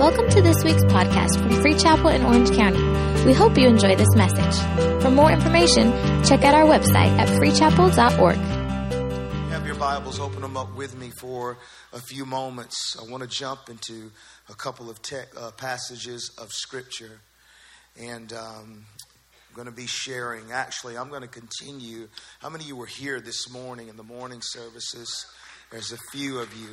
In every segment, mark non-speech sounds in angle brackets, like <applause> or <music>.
Welcome to this week's podcast from Free Chapel in Orange County. We hope you enjoy this message. For more information, check out our website at freechapel.org. Have your Bibles, open them up with me for a few moments. I want to jump into a couple of uh, passages of Scripture. And um, I'm going to be sharing. Actually, I'm going to continue. How many of you were here this morning in the morning services? There's a few of you,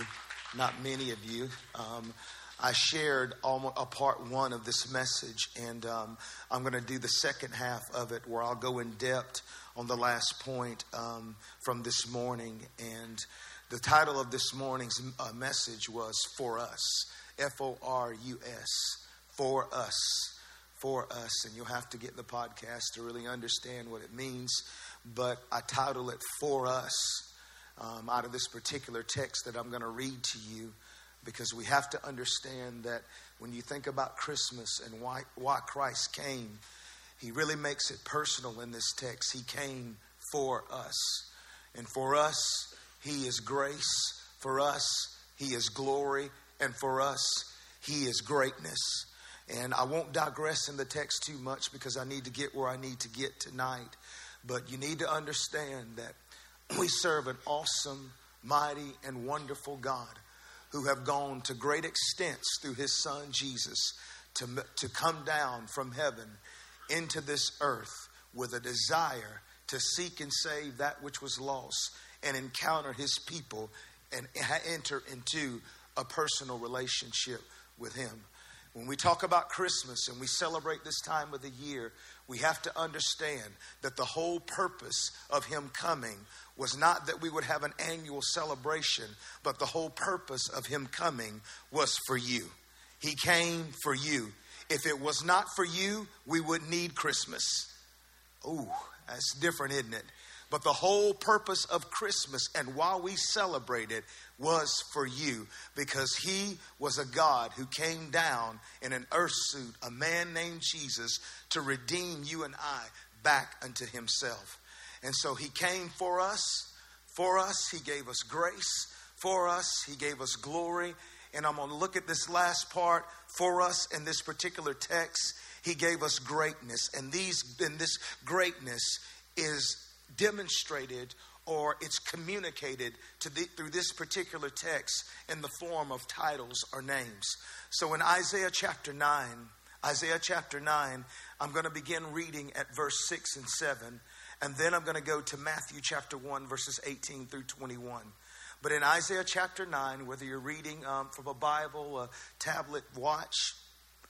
not many of you. Um, I shared a part one of this message, and um, I'm going to do the second half of it where I'll go in depth on the last point um, from this morning. And the title of this morning's uh, message was For Us, F O R U S, For Us, For Us. And you'll have to get the podcast to really understand what it means. But I title it For Us um, out of this particular text that I'm going to read to you because we have to understand that when you think about Christmas and why, why Christ came, he really makes it personal in this text. He came for us. And for us, he is grace. For us, he is glory. And for us, he is greatness. And I won't digress in the text too much because I need to get where I need to get tonight. But you need to understand that we serve an awesome, mighty, and wonderful God who have gone to great extents through his son Jesus to, to come down from heaven into this earth with a desire to seek and save that which was lost and encounter his people and enter into a personal relationship with him. When we talk about Christmas and we celebrate this time of the year, we have to understand that the whole purpose of him coming was not that we would have an annual celebration, but the whole purpose of him coming was for you. He came for you. If it was not for you, we would need Christmas. Ooh, that's different, isn't it? But the whole purpose of Christmas and while we celebrate it was for you because he was a God who came down in an earth suit, a man named Jesus, to redeem you and I back unto himself. And so he came for us. For us, he gave us grace. For us, he gave us glory. And I'm going to look at this last part. For us, in this particular text, he gave us greatness. And these, and this greatness is demonstrated or it's communicated to the, through this particular text in the form of titles or names. So in Isaiah chapter 9, Isaiah chapter 9, I'm going to begin reading at verse 6 and 7. And then I'm going to go to Matthew chapter 1, verses 18 through 21. But in Isaiah chapter 9, whether you're reading um, from a Bible, a tablet, watch,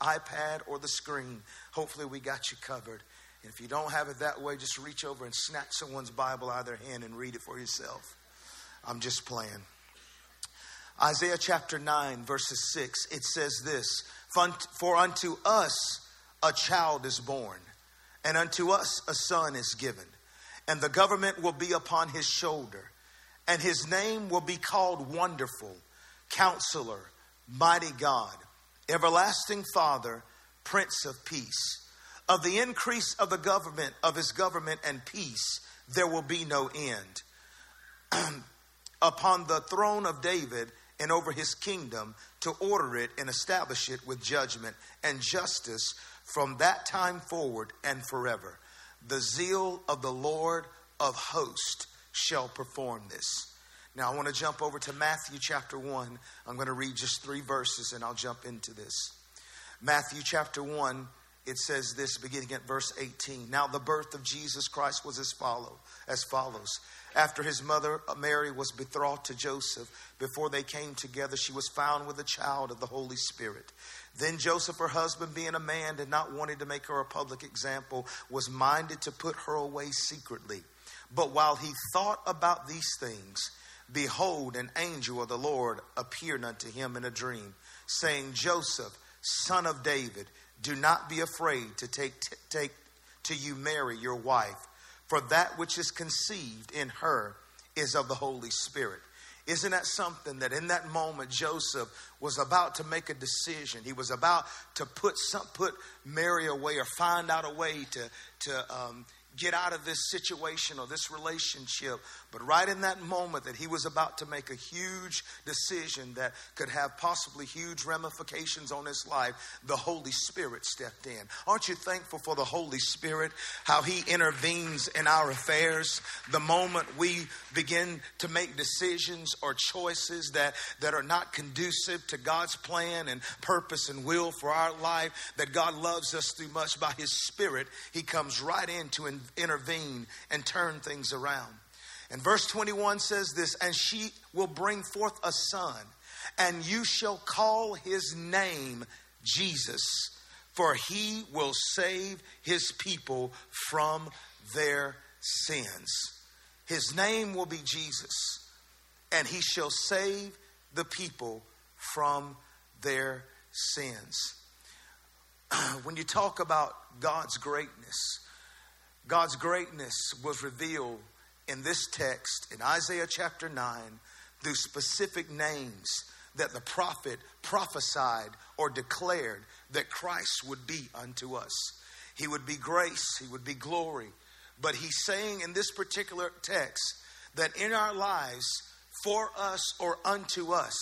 iPad, or the screen, hopefully we got you covered. And if you don't have it that way, just reach over and snatch someone's Bible out of their hand and read it for yourself. I'm just playing. Isaiah chapter 9, verses 6, it says this For unto us a child is born, and unto us a son is given and the government will be upon his shoulder, and his name will be called Wonderful, Counselor, Mighty God, Everlasting Father, Prince of Peace. Of the increase of the government, of his government and peace, there will be no end. <clears throat> Upon the throne of David and over his kingdom, to order it and establish it with judgment and justice from that time forward and forever the zeal of the Lord of hosts shall perform this. Now, I want to jump over to Matthew chapter 1. I'm going to read just three verses and I'll jump into this. Matthew chapter 1, it says this beginning at verse 18. Now, the birth of Jesus Christ was as, follow, as follows. After his mother uh, Mary was betrothed to Joseph, before they came together, she was found with a child of the Holy Spirit. Then Joseph, her husband, being a man and not wanting to make her a public example, was minded to put her away secretly. But while he thought about these things, behold, an angel of the Lord appeared unto him in a dream, saying, Joseph, son of David, do not be afraid to take, t- take to you Mary, your wife, for that which is conceived in her is of the Holy Spirit. Isn't that something that in that moment Joseph was about to make a decision? He was about to put some, put Mary away or find out a way to to um, get out of this situation or this relationship. But right in that moment that he was about to make a huge decision that could have possibly huge ramifications on his life, the Holy Spirit stepped in. Aren't you thankful for the Holy Spirit, how he intervenes in our affairs? The moment we begin to make decisions or choices that, that are not conducive to God's plan and purpose and will for our life, that God loves us too much by his Spirit, he comes right in to intervene and turn things around. And verse 21 says this And she will bring forth a son, and you shall call his name Jesus, for he will save his people from their sins. His name will be Jesus, and he shall save the people from their sins. <clears throat> when you talk about God's greatness, God's greatness was revealed in this text in Isaiah chapter 9 through specific names that the prophet prophesied or declared that Christ would be unto us. He would be grace, he would be glory. But he's saying in this particular text that in our lives, for us or unto us,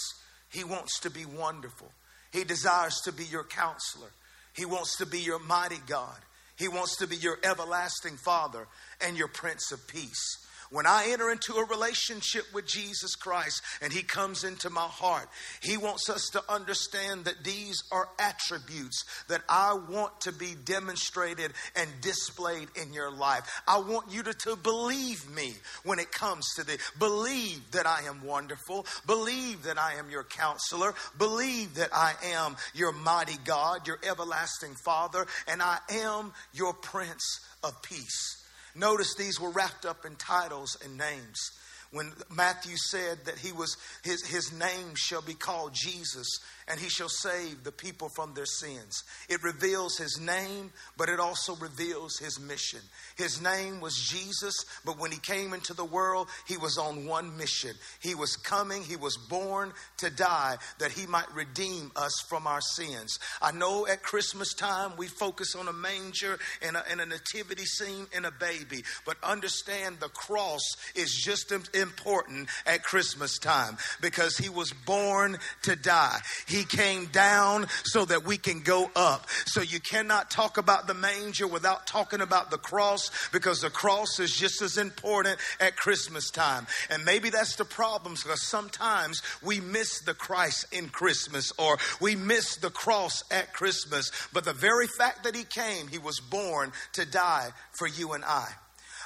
he wants to be wonderful. He desires to be your counselor. He wants to be your mighty God. He wants to be your everlasting Father and your Prince of Peace. When I enter into a relationship with Jesus Christ and He comes into my heart, He wants us to understand that these are attributes that I want to be demonstrated and displayed in your life. I want you to, to believe me when it comes to this. Believe that I am wonderful. Believe that I am your counselor. Believe that I am your mighty God, your everlasting Father, and I am your Prince of Peace. Notice these were wrapped up in titles and names. When Matthew said that he was his, his name shall be called Jesus, and he shall save the people from their sins. It reveals his name, but it also reveals his mission. His name was Jesus, but when he came into the world, he was on one mission. He was coming, he was born to die that he might redeem us from our sins. I know at Christmas time we focus on a manger and a, and a nativity scene and a baby, but understand the cross is just as important at Christmas time because he was born to die. He came down so that we can go up. So you cannot talk about the manger without talking about the cross because the cross is just as important at Christmas time. And maybe that's the problem because sometimes we miss the Christ in Christmas or we miss the cross at Christmas. But the very fact that he came, he was born to die for you and I.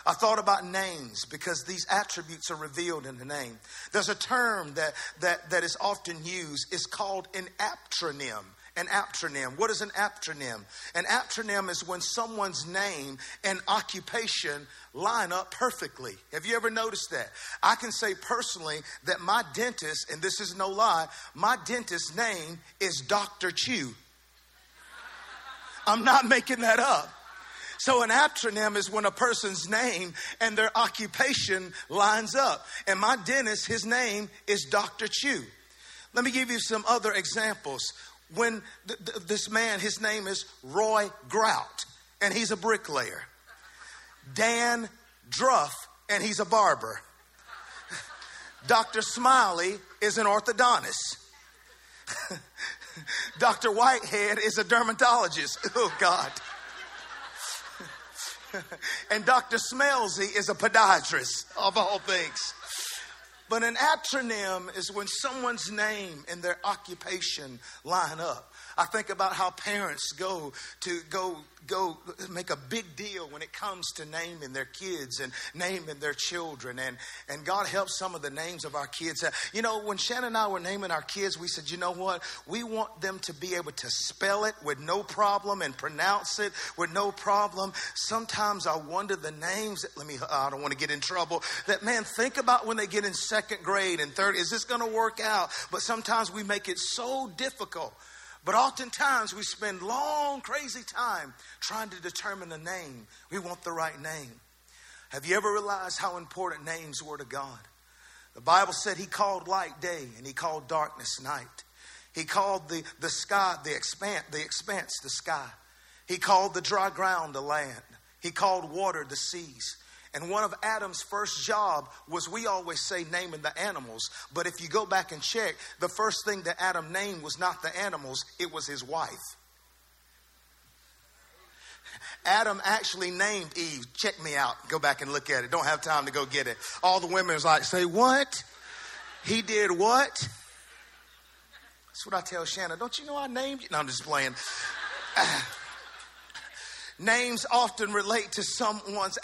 I thought about names because these attributes are revealed in the name. There's a term that, that, that is often used. It's called an aptronym. An aptronym. What is an aptronym? An aptronym is when someone's name and occupation line up perfectly. Have you ever noticed that? I can say personally that my dentist, and this is no lie, my dentist's name is Dr. Chew. I'm not making that up. So an aptronym is when a person's name and their occupation lines up. And my dentist, his name is Dr. Chew. Let me give you some other examples. When th- th- this man, his name is Roy Grout, and he's a bricklayer. Dan Druff, and he's a barber. <laughs> Dr. Smiley is an orthodontist. <laughs> Dr. Whitehead is a dermatologist. <laughs> Oh, God. <laughs> and Dr. Smelsy is a podiatrist, of all things. But an acronym is when someone's name and their occupation line up. I think about how parents go to go go make a big deal when it comes to naming their kids and naming their children. And, and God helps some of the names of our kids. Uh, you know, when Shannon and I were naming our kids, we said, you know what? We want them to be able to spell it with no problem and pronounce it with no problem. Sometimes I wonder the names. That, let me, I don't want to get in trouble. That man, think about when they get in second grade and third. Is this going to work out? But sometimes we make it so difficult. But oftentimes we spend long, crazy time trying to determine a name. We want the right name. Have you ever realized how important names were to God? The Bible said He called light day and He called darkness night. He called the, the sky, the expanse, the expanse, the sky. He called the dry ground the land. He called water the seas. And one of Adam's first job was we always say naming the animals, but if you go back and check, the first thing that Adam named was not the animals, it was his wife. Adam actually named Eve. Check me out. Go back and look at it. Don't have time to go get it. All the women was like, say what? He did what? That's what I tell Shannon. Don't you know I named you? No, I'm just playing. <laughs> Names often relate to someone's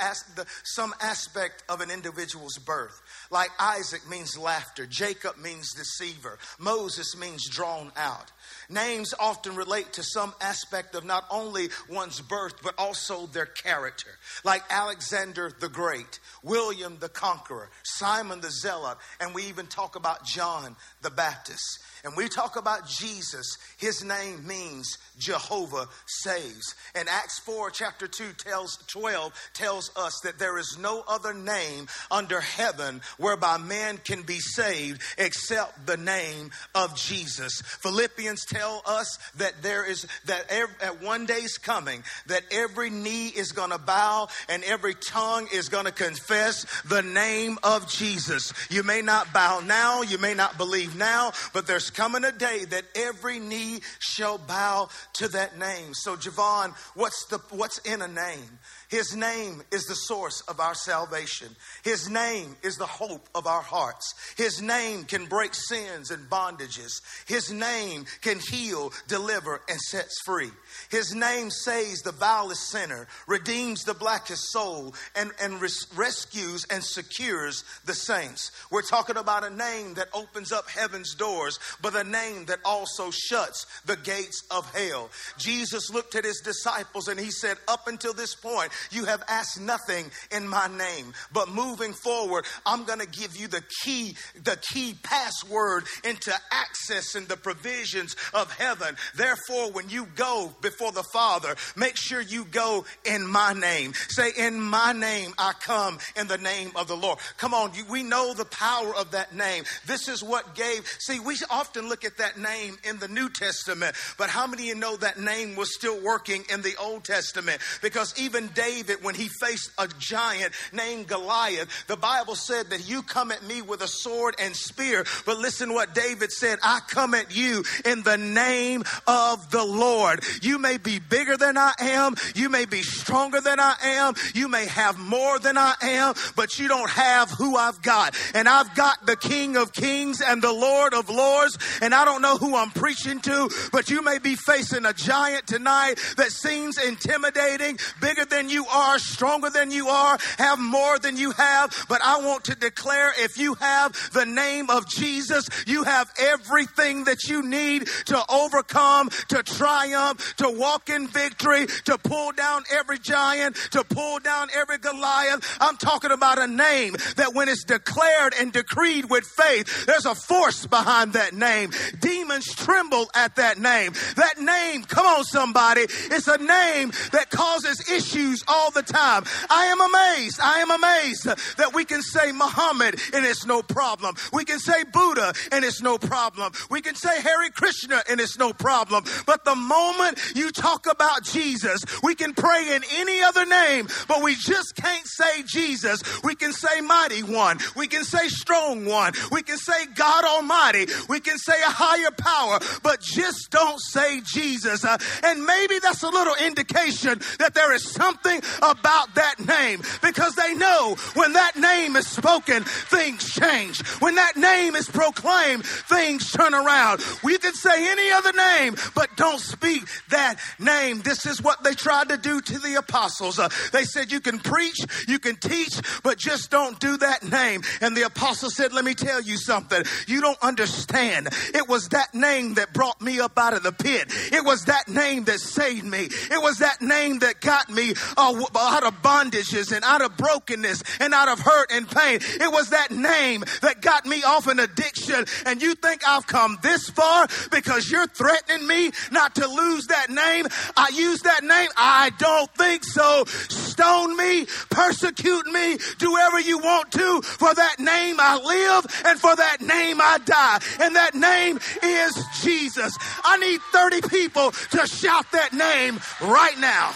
some aspect of an individual's birth. Like Isaac means laughter, Jacob means deceiver, Moses means drawn out. Names often relate to some aspect of not only one's birth, but also their character. Like Alexander the Great, William the Conqueror, Simon the Zealot, and we even talk about John the Baptist. And we talk about Jesus, his name means Jehovah saves. And Acts 4, chapter 2 tells 12 tells us that there is no other name under heaven whereby man can be saved except the name of Jesus. Philippians tell us that there is that every, at one day's coming that every knee is going to bow and every tongue is going to confess the name of Jesus. You may not bow now, you may not believe now, but there's coming a day that every knee shall bow to that name. So, Javon, what's the what's in a name? His name is the source of our salvation. His name is the hope of our hearts. His name can break sins and bondages. His name can heal, deliver, and sets free. His name saves the vilest sinner, redeems the blackest soul, and, and res- rescues and secures the saints. We're talking about a name that opens up heaven's doors, but a name that also shuts the gates of hell. Jesus looked at his disciples and he said, Up until this point, you have asked nothing in my name. But moving forward, I'm going to give you the key, the key password into accessing the provisions of heaven. Therefore, when you go before the Father, make sure you go in my name. Say, In my name, I come in the name of the Lord. Come on, we know the power of that name. This is what gave, see, we often look at that name in the New Testament, but how many of you know that name was still working in the Old Testament? Because even David, when he faced a giant named Goliath, the Bible said that you come at me with a sword and spear. But listen what David said I come at you in the name of the Lord. You may be bigger than I am, you may be stronger than I am, you may have more than I am, but you don't have who I've got. And I've got the King of Kings and the Lord of Lords, and I don't know who I'm preaching to, but you may be facing a giant tonight that seems intimidating, bigger than you are, stronger than you are, have more than you have. But I want to declare if you have the name of Jesus, you have everything that you need to overcome, to triumph, to walk in victory, to pull down every giant, to pull down every Goliath. I'm talking about a name that when it's declared and decreed with faith, there's a force behind that name. Demons tremble at that name. That name, come on, somebody, it's a name that causes issues all the time. I am amazed. I am amazed that we can say Muhammad and it's no problem. We can say Buddha and it's no problem. We can say Hare Krishna and it's no problem. But the moment you talk about Jesus, we can pray in any other name, but we just can't say Jesus. We can say Mighty One. We can say Strong One. We can say God Almighty. We can say a higher power, but just don't say Jesus. Uh, and maybe that's a little indication that there is something about that name because they know when that name is spoken, things change. When that name is proclaimed, things turn around. We can say any other name, but don't speak that name. This is what they tried to do to the apostles. Uh, they said, You can preach, you can teach, but just don't do that name. And the apostle said, Let me tell you something. You don't understand. It was that name that brought me up out of the pit. It was that name that saved me. It was that name that got me out of bondages and out of brokenness and out of hurt and pain. It was that name that got me off an addiction. And you think I've come this far because you're threatening me not to lose that name? I use that name? I don't think so. Stone me, persecute me, do whatever you want to. For that name I live and for that name I die. And that name is Jesus. I need 30 people to shout that name right now.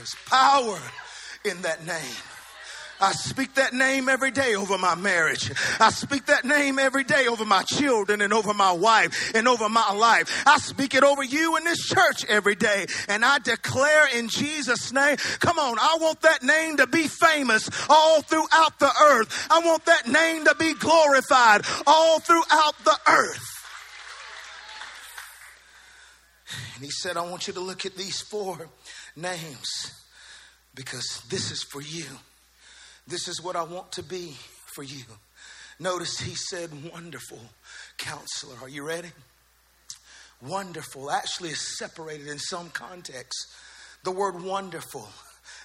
There's power in that name. I speak that name every day over my marriage. I speak that name every day over my children and over my wife and over my life. I speak it over you in this church every day. And I declare in Jesus' name, come on, I want that name to be famous all throughout the earth. I want that name to be glorified all throughout the earth. And he said, I want you to look at these four names because this is for you. This is what I want to be for you. Notice he said, Wonderful counselor. Are you ready? Wonderful actually is separated in some context. The word wonderful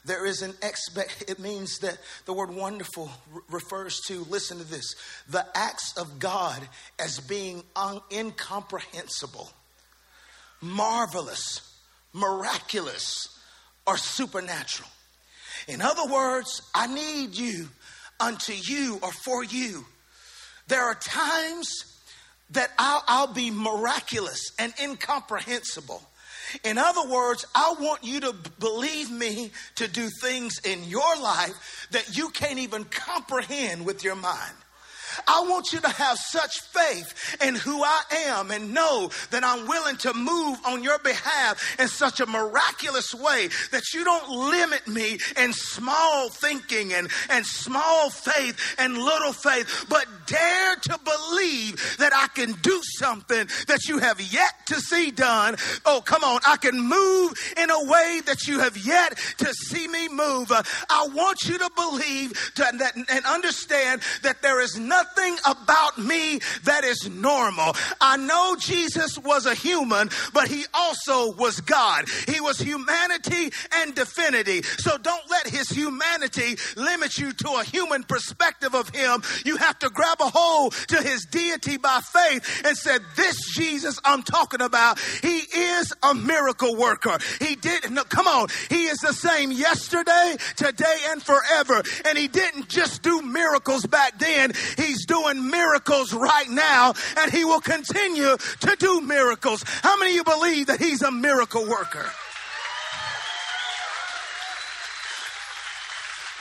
there is an expect it means that the word wonderful refers to listen to this the acts of god as being un- incomprehensible marvelous miraculous or supernatural in other words, I need you unto you or for you. There are times that I'll, I'll, be miraculous and incomprehensible. In other words, I want you to believe me to do things in your life that you can't even comprehend with your mind. I want you to have such faith in who I am and know that I'm willing to move on your behalf in such a miraculous way that you don't limit me in small thinking and, and small faith and little faith, but dare to believe that I can do something that you have yet to see done. Oh, come on. I can move in a way that you have yet to see me move. Uh, I want you to believe to, that, and understand that there is nothing nothing about me that is normal. I know Jesus was a human, but he also was God. He was humanity and divinity. So don't let his humanity limit you to a human perspective of him. You have to grab a hold to his deity by faith and said, This Jesus I'm talking about, he is a miracle worker. He did, no, come on, he is the same yesterday, today, and forever. And he didn't just do miracles back then, he He's doing miracles right now, and He will continue to do miracles. How many of you believe that He's a miracle worker?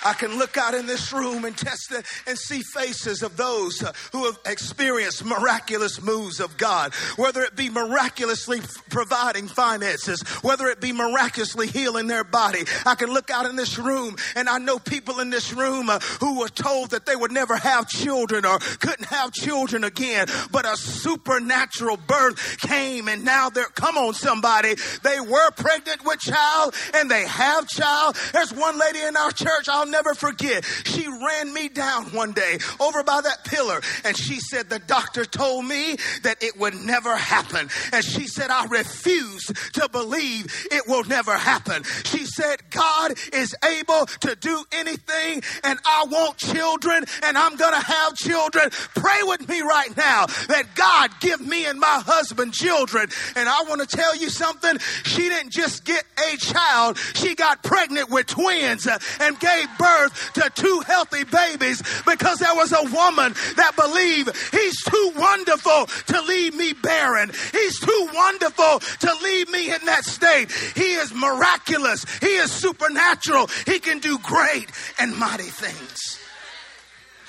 I can look out in this room and test it and see faces of those uh, who have experienced miraculous moves of God, whether it be miraculously providing finances, whether it be miraculously healing their body. I can look out in this room and I know people in this room uh, who were told that they would never have children or couldn't have children again, but a supernatural birth came and now they're, come on somebody, they were pregnant with child and they have child. There's one lady in our church, I'll never forget. She ran me down one day over by that pillar and she said, The doctor told me that it would never happen. And she said, I refuse to believe it will never happen. She said, God is able to do anything and I want children and I'm going to have children. Pray with me right now that God give me and my husband children. And I want to tell you something. She didn't just get a child, she got pregnant with twins uh, and gave birth birth to two healthy babies because there was a woman that believed he's too wonderful to leave me barren. He's too wonderful to leave me in that state. He is miraculous. He is supernatural. He can do great and mighty things.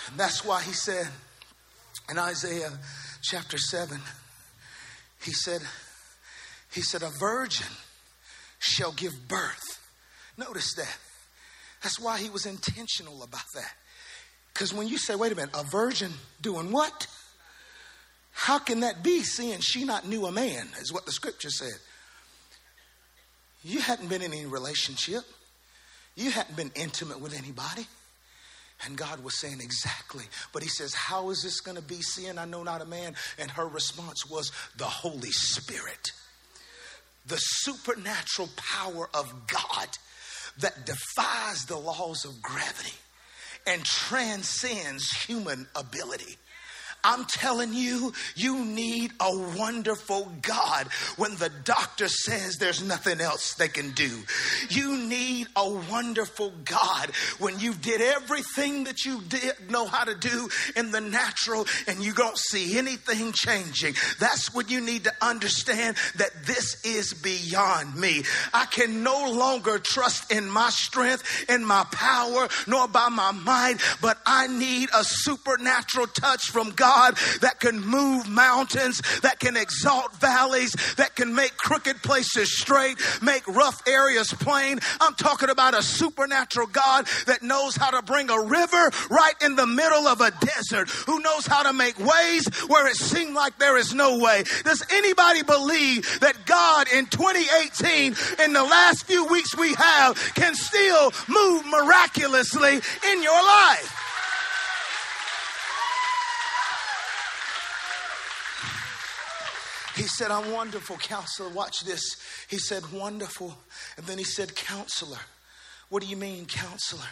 And that's why he said in Isaiah chapter 7, he said, he said, a virgin shall give birth. Notice that. That's why he was intentional about that. Because when you say, wait a minute, a virgin doing what? How can that be seeing she not knew a man, is what the scripture said. You hadn't been in any relationship. You hadn't been intimate with anybody. And God was saying exactly. But he says, How is this going to be seeing I know not a man? And her response was, The Holy Spirit. The supernatural power of God that defies the laws of gravity and transcends human ability. I'm telling you, you need a wonderful God when the doctor says there's nothing else they can do. You need a wonderful God when you did everything that you did know how to do in the natural and you don't see anything changing. That's when you need to understand that this is beyond me. I can no longer trust in my strength, in my power, nor by my might, but I need a supernatural touch from God that can move mountains, that can exalt valleys, that can make crooked places straight, make rough areas plain. I'm talking about a supernatural God that knows how to bring a river right in the middle of a desert, who knows how to make ways where it seemed like there is no way. Does anybody believe that God in 2018, in the last few weeks we have, can still move miraculously in your life? He said, I'm wonderful, counselor. Watch this. He said, wonderful. And then he said, counselor. What do you mean, counselor?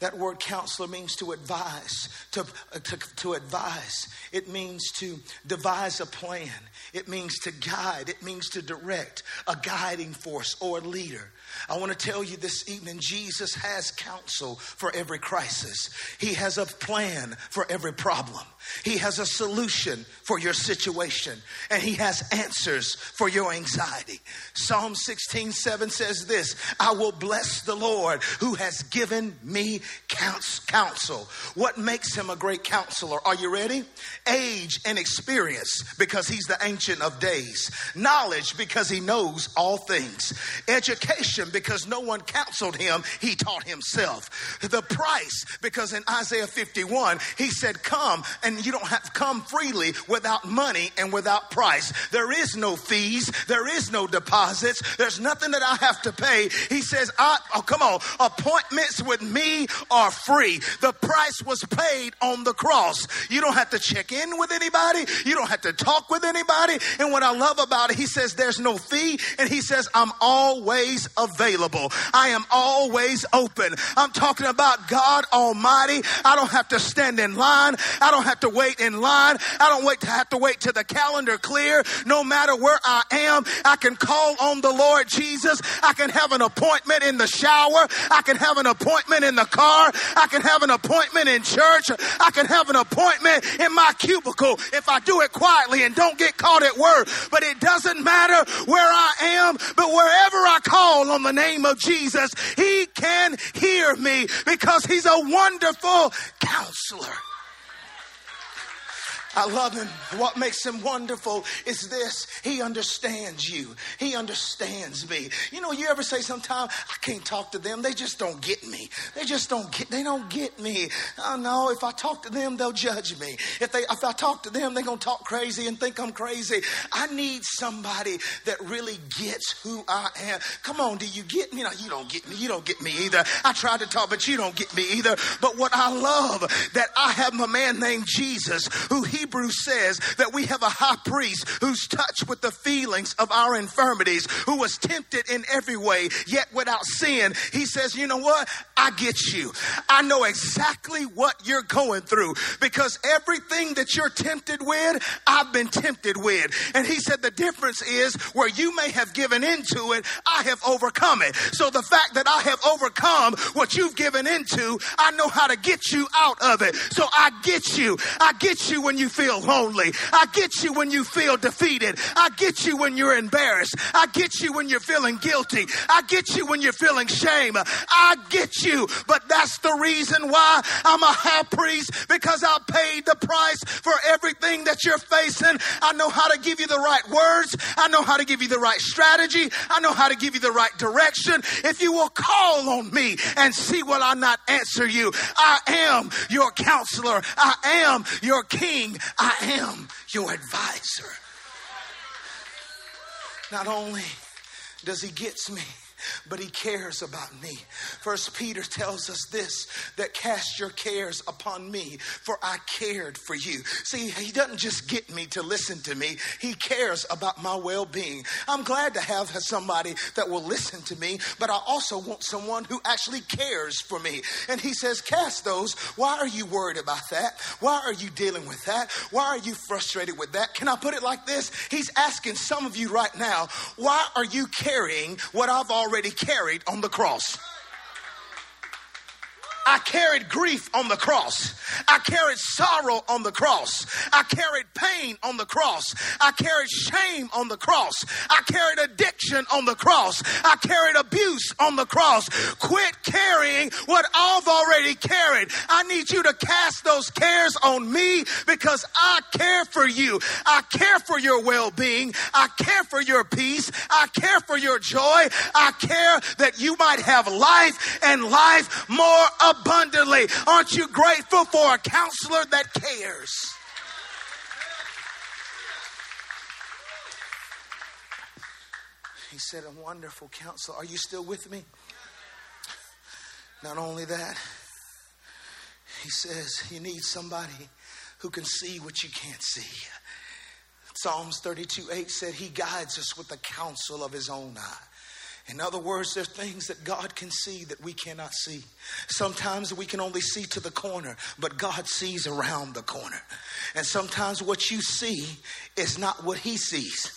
That word counselor means to advise, to, to, to, advise. It means to devise a plan. It means to guide. It means to direct, a guiding force or a leader. I want to tell you this evening Jesus has counsel for every crisis, He has a plan for every problem. He has a solution for your situation and he has answers for your anxiety. Psalm 16 7 says this I will bless the Lord who has given me counsel. What makes him a great counselor? Are you ready? Age and experience because he's the ancient of days, knowledge because he knows all things, education because no one counseled him, he taught himself. The price because in Isaiah 51 he said, Come and you don't have to come freely without money and without price. There is no fees, there is no deposits, there's nothing that I have to pay. He says, I, oh, come on, appointments with me are free. The price was paid on the cross. You don't have to check in with anybody, you don't have to talk with anybody. And what I love about it, he says, there's no fee, and he says, I'm always available. I am always open. I'm talking about God Almighty. I don't have to stand in line, I don't have to wait in line. I don't wait to have to wait till the calendar clear. No matter where I am, I can call on the Lord Jesus. I can have an appointment in the shower. I can have an appointment in the car. I can have an appointment in church. I can have an appointment in my cubicle if I do it quietly and don't get caught at work. But it doesn't matter where I am, but wherever I call on the name of Jesus, He can hear me because He's a wonderful counselor. I love him. What makes him wonderful is this. He understands you. He understands me. You know, you ever say sometimes, I can't talk to them. They just don't get me. They just don't get, they don't get me. Oh no, if I talk to them, they'll judge me. If they, if I talk to them, they're going to talk crazy and think I'm crazy. I need somebody that really gets who I am. Come on, do you get me? No, you don't get me. You don't get me either. I tried to talk, but you don't get me either. But what I love that I have a man named Jesus who he Hebrews says that we have a high priest who's touched with the feelings of our infirmities, who was tempted in every way, yet without sin. He says, You know what? I get you. I know exactly what you're going through because everything that you're tempted with, I've been tempted with. And he said, The difference is where you may have given into it, I have overcome it. So the fact that I have overcome what you've given into, I know how to get you out of it. So I get you. I get you when you feel lonely. I get you when you feel defeated. I get you when you're embarrassed. I get you when you're feeling guilty. I get you when you're feeling shame. I get you. But that's the reason why I'm a high priest because I paid the price for everything that you're facing. I know how to give you the right words. I know how to give you the right strategy. I know how to give you the right direction. If you will call on me and see will I not answer you, I am your counselor. I am your king. I am your advisor. Not only does he gets me, but he cares about me. First Peter tells us this that cast your cares upon me, for I cared for you. See, he doesn't just get me to listen to me, he cares about my well being. I'm glad to have somebody that will listen to me, but I also want someone who actually cares for me. And he says, Cast those. Why are you worried about that? Why are you dealing with that? Why are you frustrated with that? Can I put it like this? He's asking some of you right now, why are you carrying what I've already carried on the cross? I carried grief on the cross. I carried sorrow on the cross. I carried pain on the cross. I carried shame on the cross. I carried addiction on the cross. I carried abuse on the cross. Quit carrying what I've already carried. I need you to cast those cares on me because I care for you. I care for your well being. I care for your peace. I care for your joy. I care that you might have life and life more abundantly. Aren't you grateful for a counselor that cares? He said, A wonderful counselor. Are you still with me? Not only that, he says, You need somebody who can see what you can't see. Psalms 32 8 said, He guides us with the counsel of his own eye. In other words, there's things that God can see that we cannot see. Sometimes we can only see to the corner, but God sees around the corner. And sometimes what you see is not what He sees.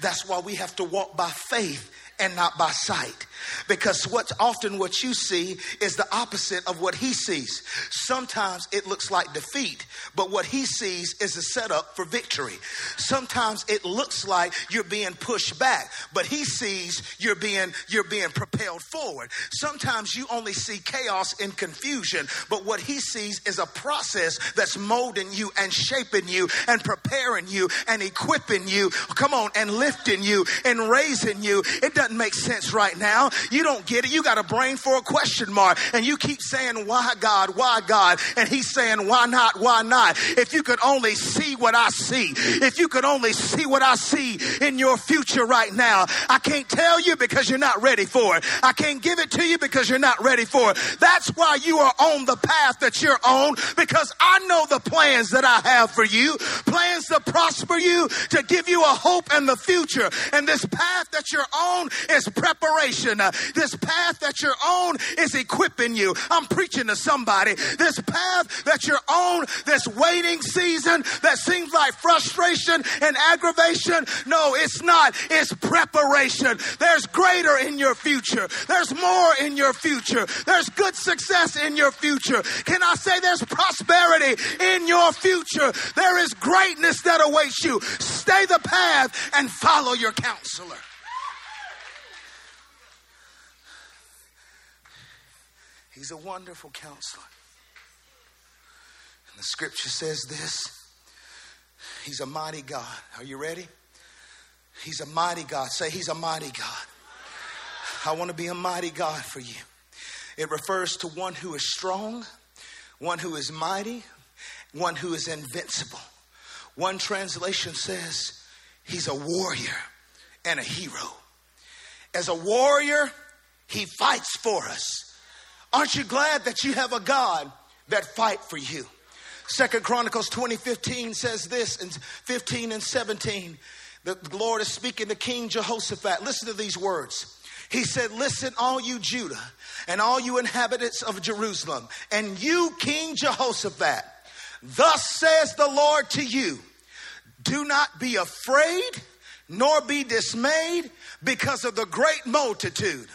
That's why we have to walk by faith and not by sight. Because what's often what you see is the opposite of what he sees. Sometimes it looks like defeat, but what he sees is a setup for victory. Sometimes it looks like you're being pushed back, but he sees you're being you're being propelled forward. Sometimes you only see chaos and confusion, but what he sees is a process that's molding you and shaping you and preparing you and equipping you. Come on, and lifting you and raising you. It doesn't make sense right now. You don't get it. You got a brain for a question mark. And you keep saying, Why God? Why God? And He's saying, Why not? Why not? If you could only see what I see, if you could only see what I see in your future right now, I can't tell you because you're not ready for it. I can't give it to you because you're not ready for it. That's why you are on the path that you're on because I know the plans that I have for you plans to prosper you, to give you a hope and the future. And this path that you're on is preparation. Uh, this path that you're on is equipping you. I'm preaching to somebody. This path that you're on, this waiting season that seems like frustration and aggravation. No, it's not. It's preparation. There's greater in your future. There's more in your future. There's good success in your future. Can I say there's prosperity in your future? There is greatness that awaits you. Stay the path and follow your counselor. He's a wonderful counselor. And the scripture says this He's a mighty God. Are you ready? He's a mighty God. Say, He's a mighty God. I want to be a mighty God for you. It refers to one who is strong, one who is mighty, one who is invincible. One translation says, He's a warrior and a hero. As a warrior, He fights for us. Aren't you glad that you have a God that fight for you? Second Chronicles 2015 says this in 15 and 17. The Lord is speaking to King Jehoshaphat. Listen to these words. He said, Listen, all you Judah and all you inhabitants of Jerusalem, and you, King Jehoshaphat, thus says the Lord to you Do not be afraid, nor be dismayed because of the great multitude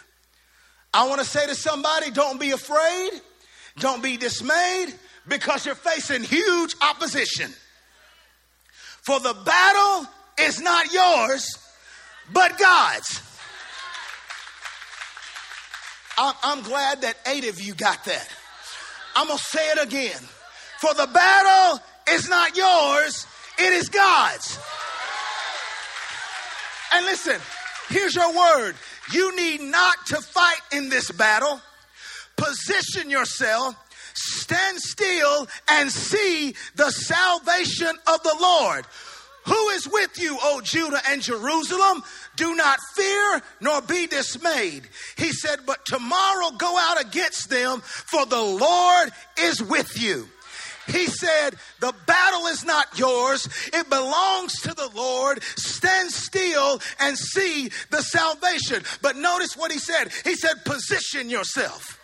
I want to say to somebody don't be afraid, don't be dismayed because you're facing huge opposition. For the battle is not yours, but God's. I'm glad that eight of you got that. I'm going to say it again. For the battle is not yours, it is God's. And listen, here's your word you need not to fight in this battle. Position yourself, stand still, and see the salvation of the Lord. Who is with you, O Judah and Jerusalem? Do not fear nor be dismayed. He said, But tomorrow go out against them, for the Lord is with you. He said, The battle is not yours, it belongs to the Lord. Stand still and see the salvation. But notice what he said. He said, Position yourself.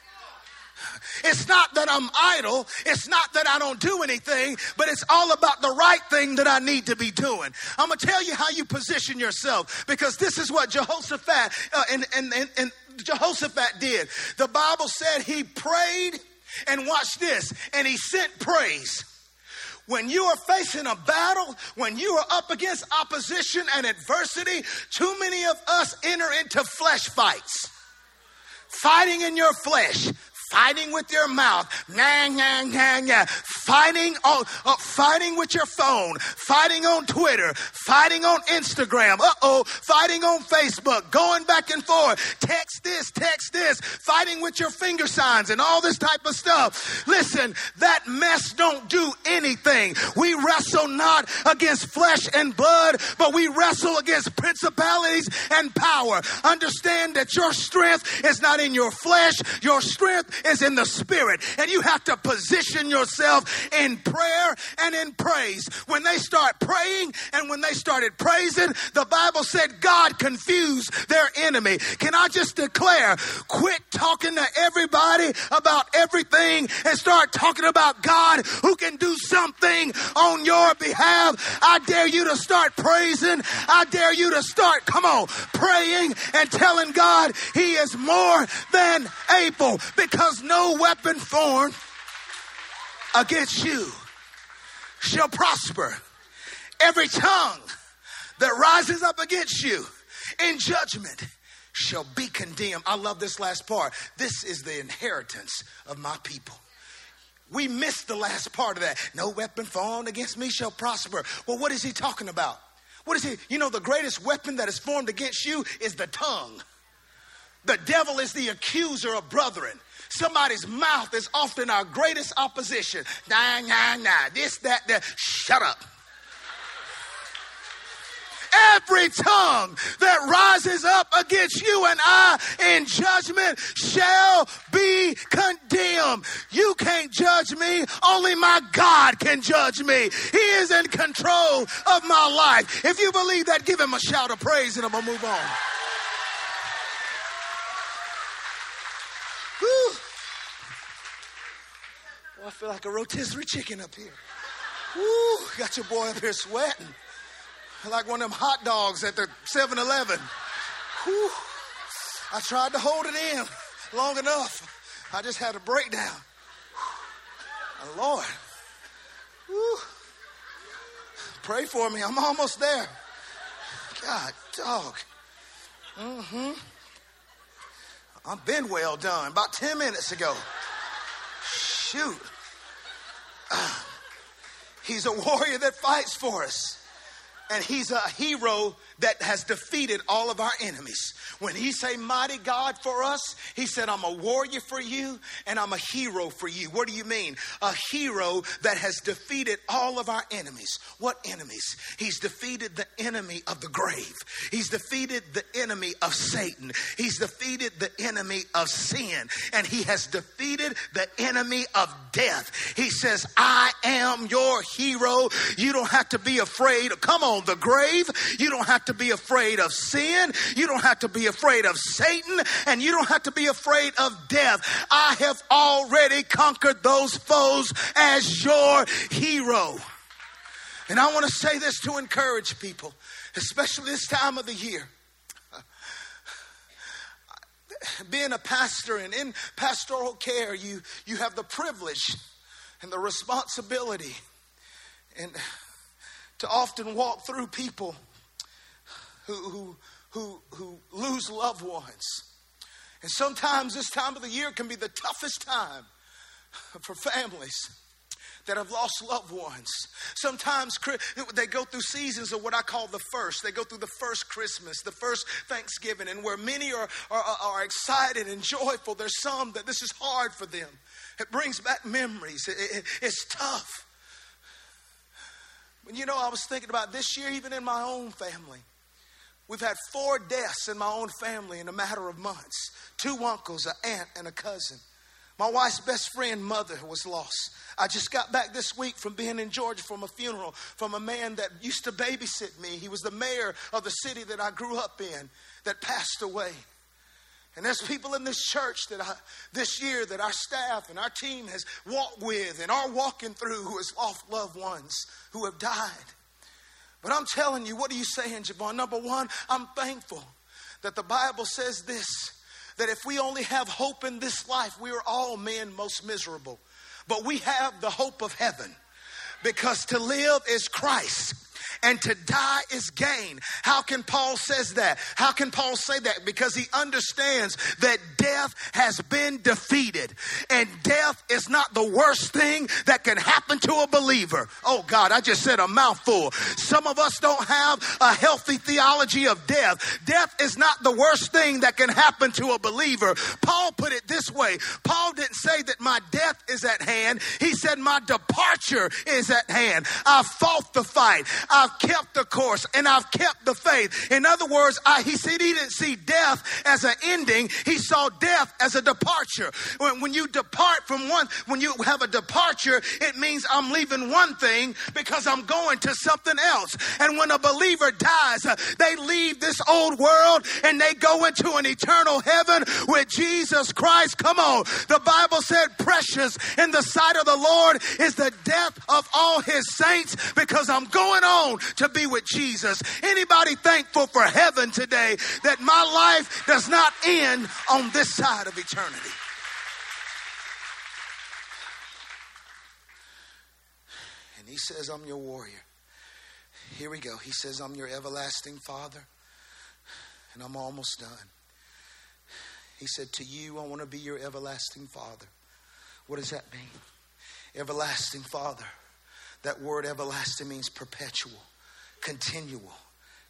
It's not that I'm idle. It's not that I don't do anything, but it's all about the right thing that I need to be doing. I'm going to tell you how you position yourself because this is what Jehoshaphat uh, and, and, and, and Jehoshaphat did. The Bible said he prayed and watch this, and he sent praise. When you are facing a battle, when you are up against opposition and adversity, too many of us enter into flesh fights. Fighting in your flesh, fighting with your mouth, nah, nah, nah, nah. fighting on, uh, fighting with your phone, fighting on Twitter, fighting on Instagram, uh oh, fighting on Facebook, going back and forth, text this, text this, fighting with your finger signs and all this type of stuff. Listen, that mess don't do anything. We wrestle not against flesh and blood, but we wrestle against principalities and power. Understand that your strength is not in your flesh, your strength is in the spirit. And you have to position yourself in prayer and in praise. When they start praying and when they started praising, the Bible said God confused their enemy. Can I just declare, quit talking to everybody about everything and start talking about God who can do something on your behalf. I dare you to start praising. I dare you to start, come on, praying and telling God He is more than able because because no weapon formed against you shall prosper. Every tongue that rises up against you in judgment shall be condemned. I love this last part. This is the inheritance of my people. We missed the last part of that. No weapon formed against me shall prosper. Well, what is he talking about? What is he? You know, the greatest weapon that is formed against you is the tongue. The devil is the accuser of brethren. Somebody's mouth is often our greatest opposition. Nah, nah, nah. This, that, that. Shut up. Every tongue that rises up against you and I in judgment shall be condemned. You can't judge me. Only my God can judge me. He is in control of my life. If you believe that, give him a shout of praise and I'm going to move on. Oh, I feel like a rotisserie chicken up here. Woo, got your boy up here sweating. Like one of them hot dogs at the 7 Eleven. I tried to hold it in long enough. I just had a breakdown. Whew. Lord, whew. pray for me. I'm almost there. God, dog. Mm-hmm. I've been well done about 10 minutes ago. Shoot. He's a warrior that fights for us. And he's a hero that has defeated all of our enemies. When he say mighty God for us, he said, I'm a warrior for you and I'm a hero for you. What do you mean? A hero that has defeated all of our enemies. What enemies? He's defeated the enemy of the grave. He's defeated the enemy of Satan. He's defeated the enemy of sin. And he has defeated the enemy of death. He says, I am your hero. You don't have to be afraid. Come on, the grave. You don't have to be afraid of sin. You don't have to be afraid of Satan. And you don't have to be afraid of death. I have already conquered those foes as your hero. And I want to say this to encourage people, especially this time of the year. Being a pastor and in pastoral care, you, you have the privilege and the responsibility and to often walk through people who, who, who, who lose loved ones. And sometimes this time of the year can be the toughest time for families that have lost loved ones. Sometimes they go through seasons of what I call the first. They go through the first Christmas, the first Thanksgiving, and where many are, are, are excited and joyful, there's some that this is hard for them. It brings back memories, it, it, it's tough. You know, I was thinking about this year, even in my own family. We've had four deaths in my own family in a matter of months two uncles, an aunt, and a cousin. My wife's best friend, mother, was lost. I just got back this week from being in Georgia from a funeral from a man that used to babysit me. He was the mayor of the city that I grew up in that passed away. And there's people in this church that I, this year that our staff and our team has walked with and are walking through who has lost loved ones who have died. But I'm telling you, what are you saying, Javon? Number one, I'm thankful that the Bible says this that if we only have hope in this life, we are all men most miserable. But we have the hope of heaven because to live is Christ and to die is gain. How can Paul says that? How can Paul say that? Because he understands that death has been defeated and death is not the worst thing that can happen to a believer. Oh God, I just said a mouthful. Some of us don't have a healthy theology of death. Death is not the worst thing that can happen to a believer. Paul put it this way. Paul didn't say that my death is at hand. He said my departure is at hand. I fought the fight. I've kept the course and I've kept the faith. In other words, I, he said he didn't see death as an ending, he saw death as a departure. When, when you depart from one, when you have a departure, it means I'm leaving one thing because I'm going to something else. And when a believer dies, uh, they leave this old world and they go into an eternal heaven with Jesus Christ. Come on. The Bible said, precious in the sight of the Lord is the death of all his saints because I'm going on to be with Jesus. Anybody thankful for heaven today that my life does not end on this side of eternity? And he says, I'm your warrior. Here we go. He says, I'm your everlasting father. And I'm almost done. He said, To you, I want to be your everlasting father. What does that mean? Everlasting father. That word everlasting means perpetual continual,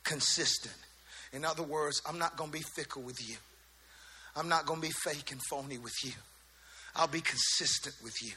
consistent. In other words, I'm not going to be fickle with you. I'm not going to be fake and phony with you. I'll be consistent with you.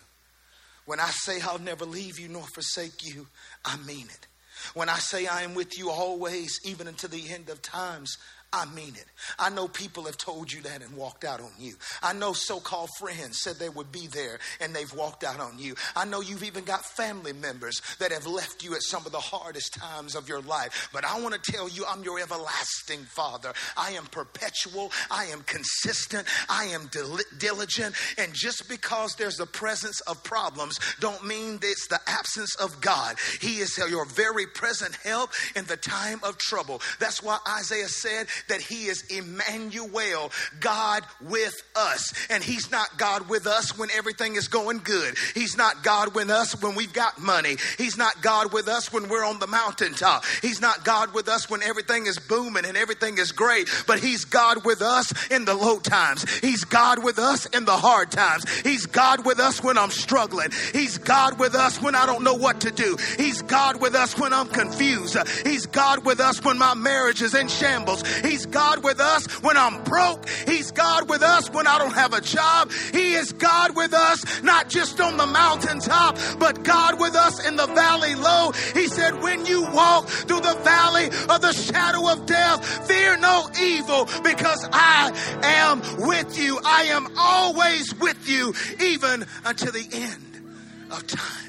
When I say I'll never leave you nor forsake you, I mean it. When I say I am with you always, even until the end of times, I mean it. I know people have told you that and walked out on you. I know so called friends said they would be there and they've walked out on you. I know you've even got family members that have left you at some of the hardest times of your life. But I want to tell you, I'm your everlasting Father. I am perpetual, I am consistent, I am dil- diligent. And just because there's the presence of problems, don't mean that it's the absence of God. He is your very present help in the time of trouble. That's why Isaiah said, that He is Emmanuel, God with us. And He's not God with us when everything is going good. He's not God with us when we've got money. He's not God with us when we're on the mountaintop. He's not God with us when everything is booming and everything is great. But He's God with us in the low times. He's God with us in the hard times. He's God with us when I'm struggling. He's God with us when I don't know what to do. He's God with us when I'm confused. He's God with us when my marriage is in shambles. He's God with us when I'm broke. He's God with us when I don't have a job. He is God with us, not just on the mountaintop, but God with us in the valley low. He said, When you walk through the valley of the shadow of death, fear no evil because I am with you. I am always with you, even until the end of time.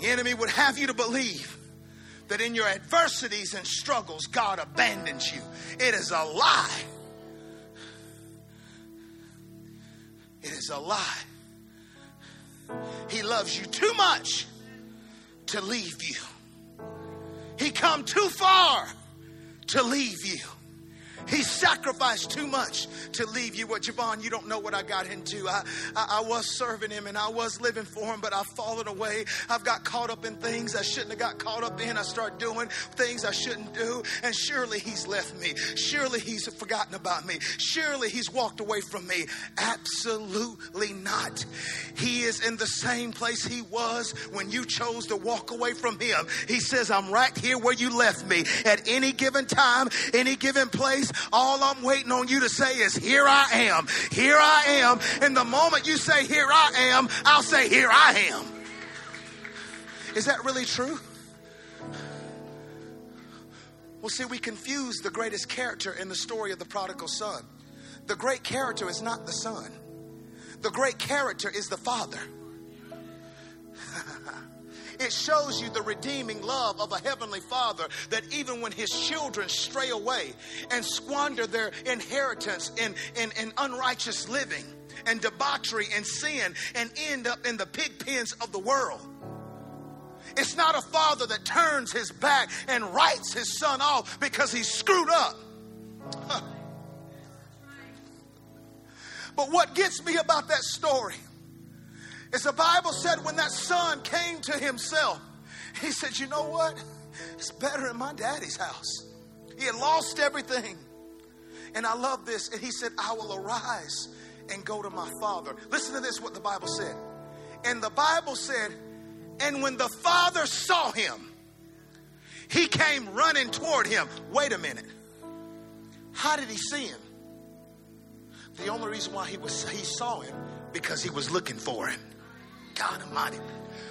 The enemy would have you to believe that in your adversities and struggles, God abandons you. It is a lie. It is a lie. He loves you too much to leave you. He come too far to leave you. He sacrificed too much to leave you. What, Javon, you don't know what I got into. I, I, I, was serving him and I was living for him, but I've fallen away. I've got caught up in things I shouldn't have got caught up in. I start doing things I shouldn't do. And surely he's left me. Surely he's forgotten about me. Surely he's walked away from me. Absolutely not. He is in the same place he was when you chose to walk away from him. He says, I'm right here where you left me. At any given time, any given place, all I'm waiting on you to say is, Here I am. Here I am. And the moment you say, Here I am, I'll say, Here I am. Is that really true? Well, see, we confuse the greatest character in the story of the prodigal son. The great character is not the son, the great character is the father. <laughs> it shows you the redeeming love of a heavenly father that even when his children stray away and squander their inheritance in, in, in unrighteous living and debauchery and sin and end up in the pig pens of the world it's not a father that turns his back and writes his son off because he's screwed up. Huh. But what gets me about that story is the Bible said when that son came to himself, he said, You know what? It's better in my daddy's house. He had lost everything. And I love this. And he said, I will arise and go to my father. Listen to this, what the Bible said. And the Bible said, and when the father saw him, he came running toward him. Wait a minute. How did he see him? The only reason why he was he saw him because he was looking for him. God Almighty.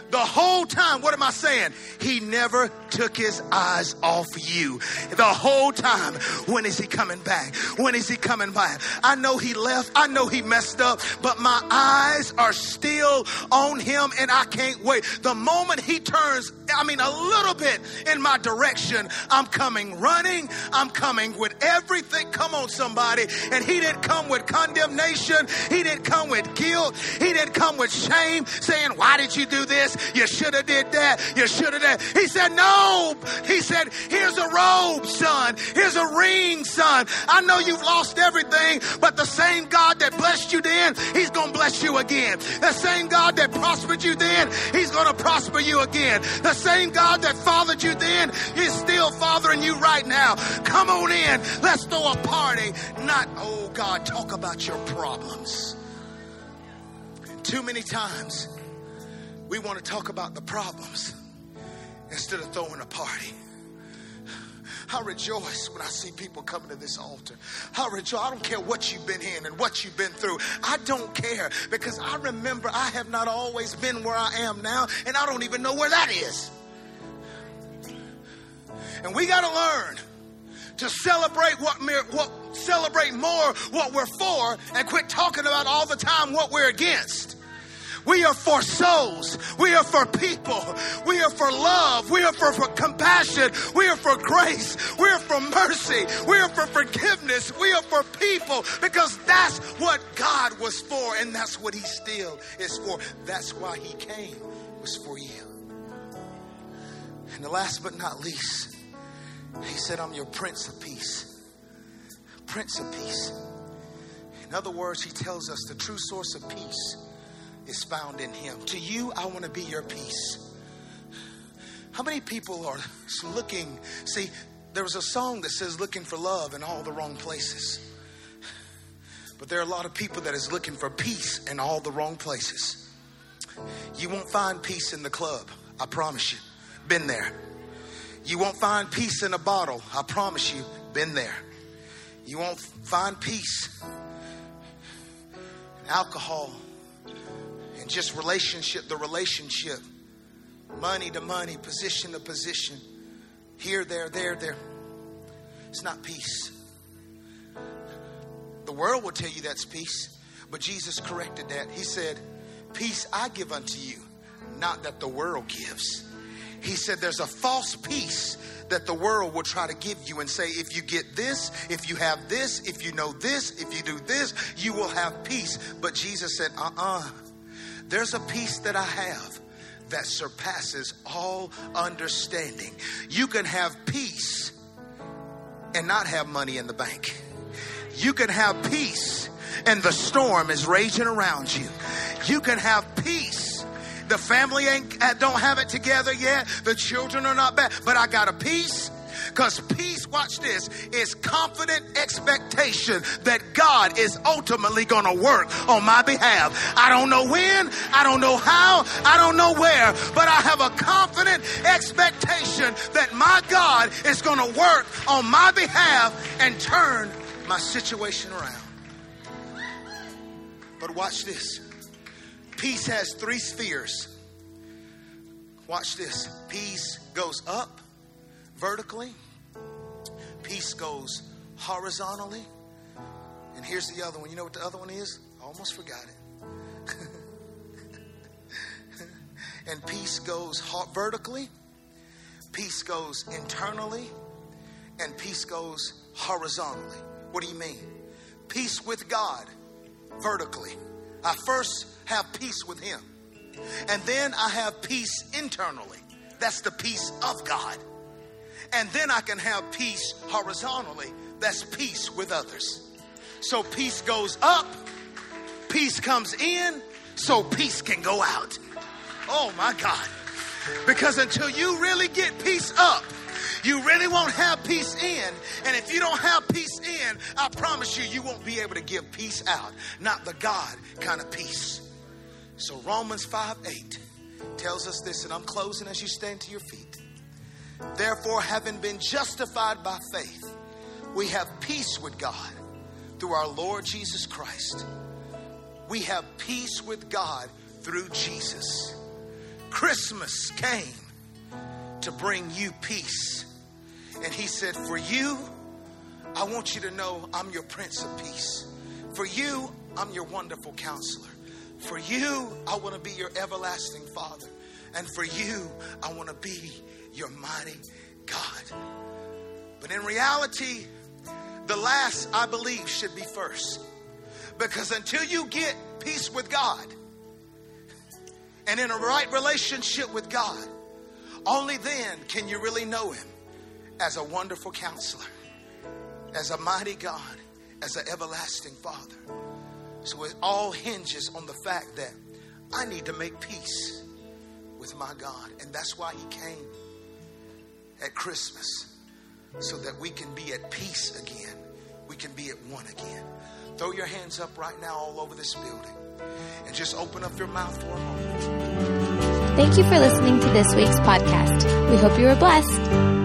The whole time, what am I saying? He never took his eyes off you. The whole time. When is he coming back? When is he coming back? I know he left. I know he messed up, but my eyes are still on him and I can't wait. The moment he turns, I mean, a little bit in my direction, I'm coming running. I'm coming with everything. Come on, somebody. And he didn't come with condemnation. He didn't come with guilt. He didn't come with shame saying, why did you do this? You should have did that. You should have that. He said, no. He said, here's a robe, son. Here's a ring, son. I know you've lost everything, but the same God that blessed you then, he's going to bless you again. The same God that prospered you then, he's going to prosper you again. The same God that fathered you then is still fathering you right now. Come on in. Let's throw a party. Not, oh God, talk about your problems. Too many times we want to talk about the problems instead of throwing a party. I rejoice when I see people coming to this altar. I rejoice. I don't care what you've been in and what you've been through. I don't care because I remember I have not always been where I am now, and I don't even know where that is. And we got to learn to celebrate what, what celebrate more what we're for and quit talking about all the time what we're against. We are for souls. We are for people. We are for love. We are for, for compassion. We are for grace. We are for mercy. We are for forgiveness. We are for people because that's what God was for and that's what He still is for. That's why He came, was for you. And the last but not least, He said, I'm your Prince of Peace. Prince of Peace. In other words, He tells us the true source of peace is found in Him. To you, I want to be your peace. How many people are <laughs> looking? See, there was a song that says looking for love in all the wrong places. But there are a lot of people that is looking for peace in all the wrong places. You won't find peace in the club, I promise you. Been there. You won't find peace in a bottle, I promise you. Been there. You won't find peace in alcohol, just relationship to relationship, money to money, position to position, here, there, there, there. It's not peace. The world will tell you that's peace, but Jesus corrected that. He said, Peace I give unto you, not that the world gives. He said, There's a false peace that the world will try to give you and say, if you get this, if you have this, if you know this, if you do this, you will have peace. But Jesus said, uh uh-uh. uh there's a peace that I have that surpasses all understanding. You can have peace and not have money in the bank. You can have peace and the storm is raging around you. You can have peace. The family ain't uh, don't have it together yet. The children are not bad, but I got a peace because peace, watch this, is confident expectation that God is ultimately going to work on my behalf. I don't know when, I don't know how, I don't know where, but I have a confident expectation that my God is going to work on my behalf and turn my situation around. But watch this peace has three spheres Watch this. Peace goes up vertically, peace goes horizontally. And here's the other one. You know what the other one is? I almost forgot it. <laughs> and peace goes vertically, peace goes internally, and peace goes horizontally. What do you mean? Peace with God vertically. I first have peace with Him, and then I have peace internally. That's the peace of God. And then I can have peace horizontally. That's peace with others. So peace goes up, peace comes in, so peace can go out. Oh my God. Because until you really get peace up, you really won't have peace in. And if you don't have peace in, I promise you, you won't be able to give peace out. Not the God kind of peace. So Romans 5 8 tells us this, and I'm closing as you stand to your feet. Therefore, having been justified by faith, we have peace with God through our Lord Jesus Christ. We have peace with God through Jesus. Christmas came to bring you peace. And he said, For you, I want you to know I'm your Prince of Peace. For you, I'm your wonderful counselor. For you, I want to be your everlasting Father. And for you, I want to be your mighty God. But in reality, the last, I believe, should be first. Because until you get peace with God and in a right relationship with God, only then can you really know Him as a wonderful counselor, as a mighty God, as an everlasting Father. So it all hinges on the fact that I need to make peace with my God. And that's why He came at Christmas, so that we can be at peace again. We can be at one again. Throw your hands up right now all over this building and just open up your mouth for a moment. Thank you for listening to this week's podcast. We hope you were blessed.